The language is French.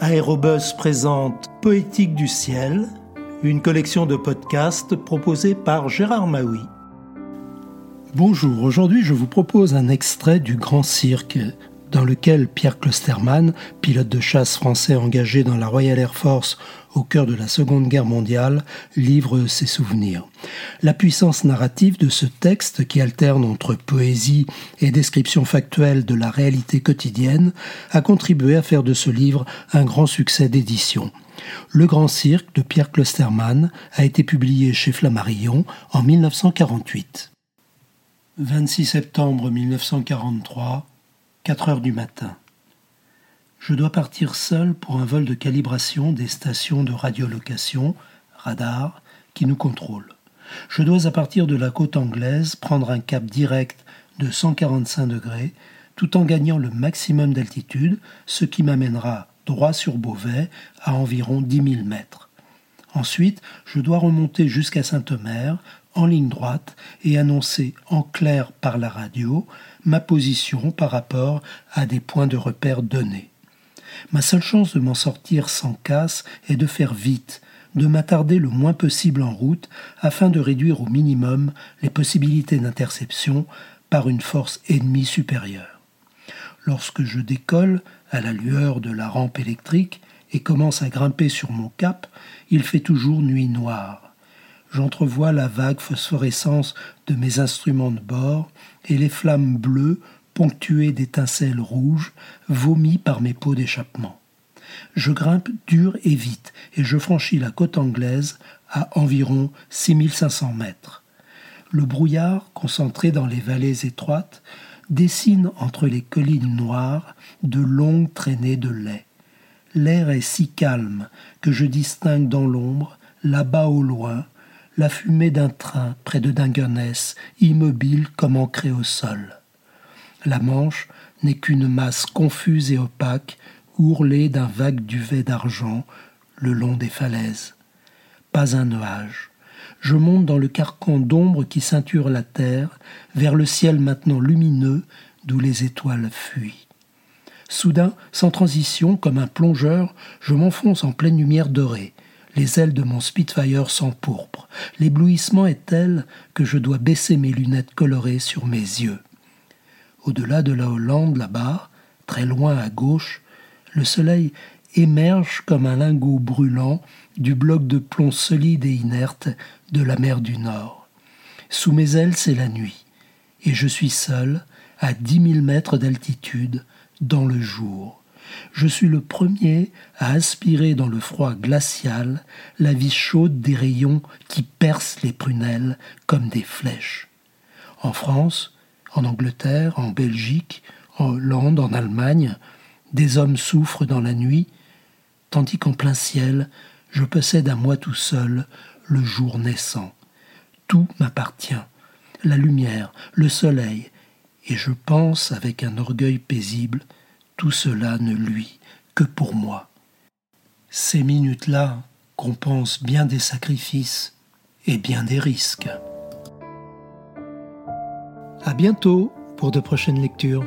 Aérobus présente Poétique du ciel, une collection de podcasts proposée par Gérard Maui. Bonjour, aujourd'hui je vous propose un extrait du Grand Cirque dans lequel Pierre Klosterman, pilote de chasse français engagé dans la Royal Air Force au cœur de la Seconde Guerre mondiale, livre ses souvenirs. La puissance narrative de ce texte, qui alterne entre poésie et description factuelle de la réalité quotidienne, a contribué à faire de ce livre un grand succès d'édition. Le Grand Cirque de Pierre Klosterman a été publié chez Flammarion en 1948. 26 septembre 1943 4 heures du matin. Je dois partir seul pour un vol de calibration des stations de radiolocation, radar, qui nous contrôlent. Je dois à partir de la côte anglaise prendre un cap direct de 145 degrés tout en gagnant le maximum d'altitude, ce qui m'amènera droit sur Beauvais à environ 10 000 mètres. Ensuite, je dois remonter jusqu'à Saint-Omer en ligne droite et annoncer en clair par la radio ma position par rapport à des points de repère donnés. Ma seule chance de m'en sortir sans casse est de faire vite, de m'attarder le moins possible en route afin de réduire au minimum les possibilités d'interception par une force ennemie supérieure. Lorsque je décolle, à la lueur de la rampe électrique, et commence à grimper sur mon cap, il fait toujours nuit noire j'entrevois la vague phosphorescence de mes instruments de bord et les flammes bleues ponctuées d'étincelles rouges vomies par mes pots d'échappement. Je grimpe dur et vite et je franchis la côte anglaise à environ 6500 mètres. Le brouillard, concentré dans les vallées étroites, dessine entre les collines noires de longues traînées de lait. L'air est si calme que je distingue dans l'ombre, là-bas au loin, la fumée d'un train près de Dungeness, immobile comme ancré au sol. La Manche n'est qu'une masse confuse et opaque, ourlée d'un vague duvet d'argent le long des falaises. Pas un nuage. Je monte dans le carcan d'ombre qui ceinture la terre, vers le ciel maintenant lumineux d'où les étoiles fuient. Soudain, sans transition, comme un plongeur, je m'enfonce en pleine lumière dorée. Les ailes de mon Spitfire s'empourprent. L'éblouissement est tel que je dois baisser mes lunettes colorées sur mes yeux. Au-delà de la Hollande, là-bas, très loin à gauche, le soleil émerge comme un lingot brûlant du bloc de plomb solide et inerte de la mer du Nord. Sous mes ailes, c'est la nuit, et je suis seul, à dix mille mètres d'altitude, dans le jour je suis le premier à aspirer dans le froid glacial la vie chaude des rayons qui percent les prunelles comme des flèches. En France, en Angleterre, en Belgique, en Hollande, en Allemagne, des hommes souffrent dans la nuit, tandis qu'en plein ciel, je possède à moi tout seul le jour naissant. Tout m'appartient, la lumière, le soleil, et je pense avec un orgueil paisible tout cela ne lui que pour moi. Ces minutes-là compensent bien des sacrifices et bien des risques. À bientôt pour de prochaines lectures.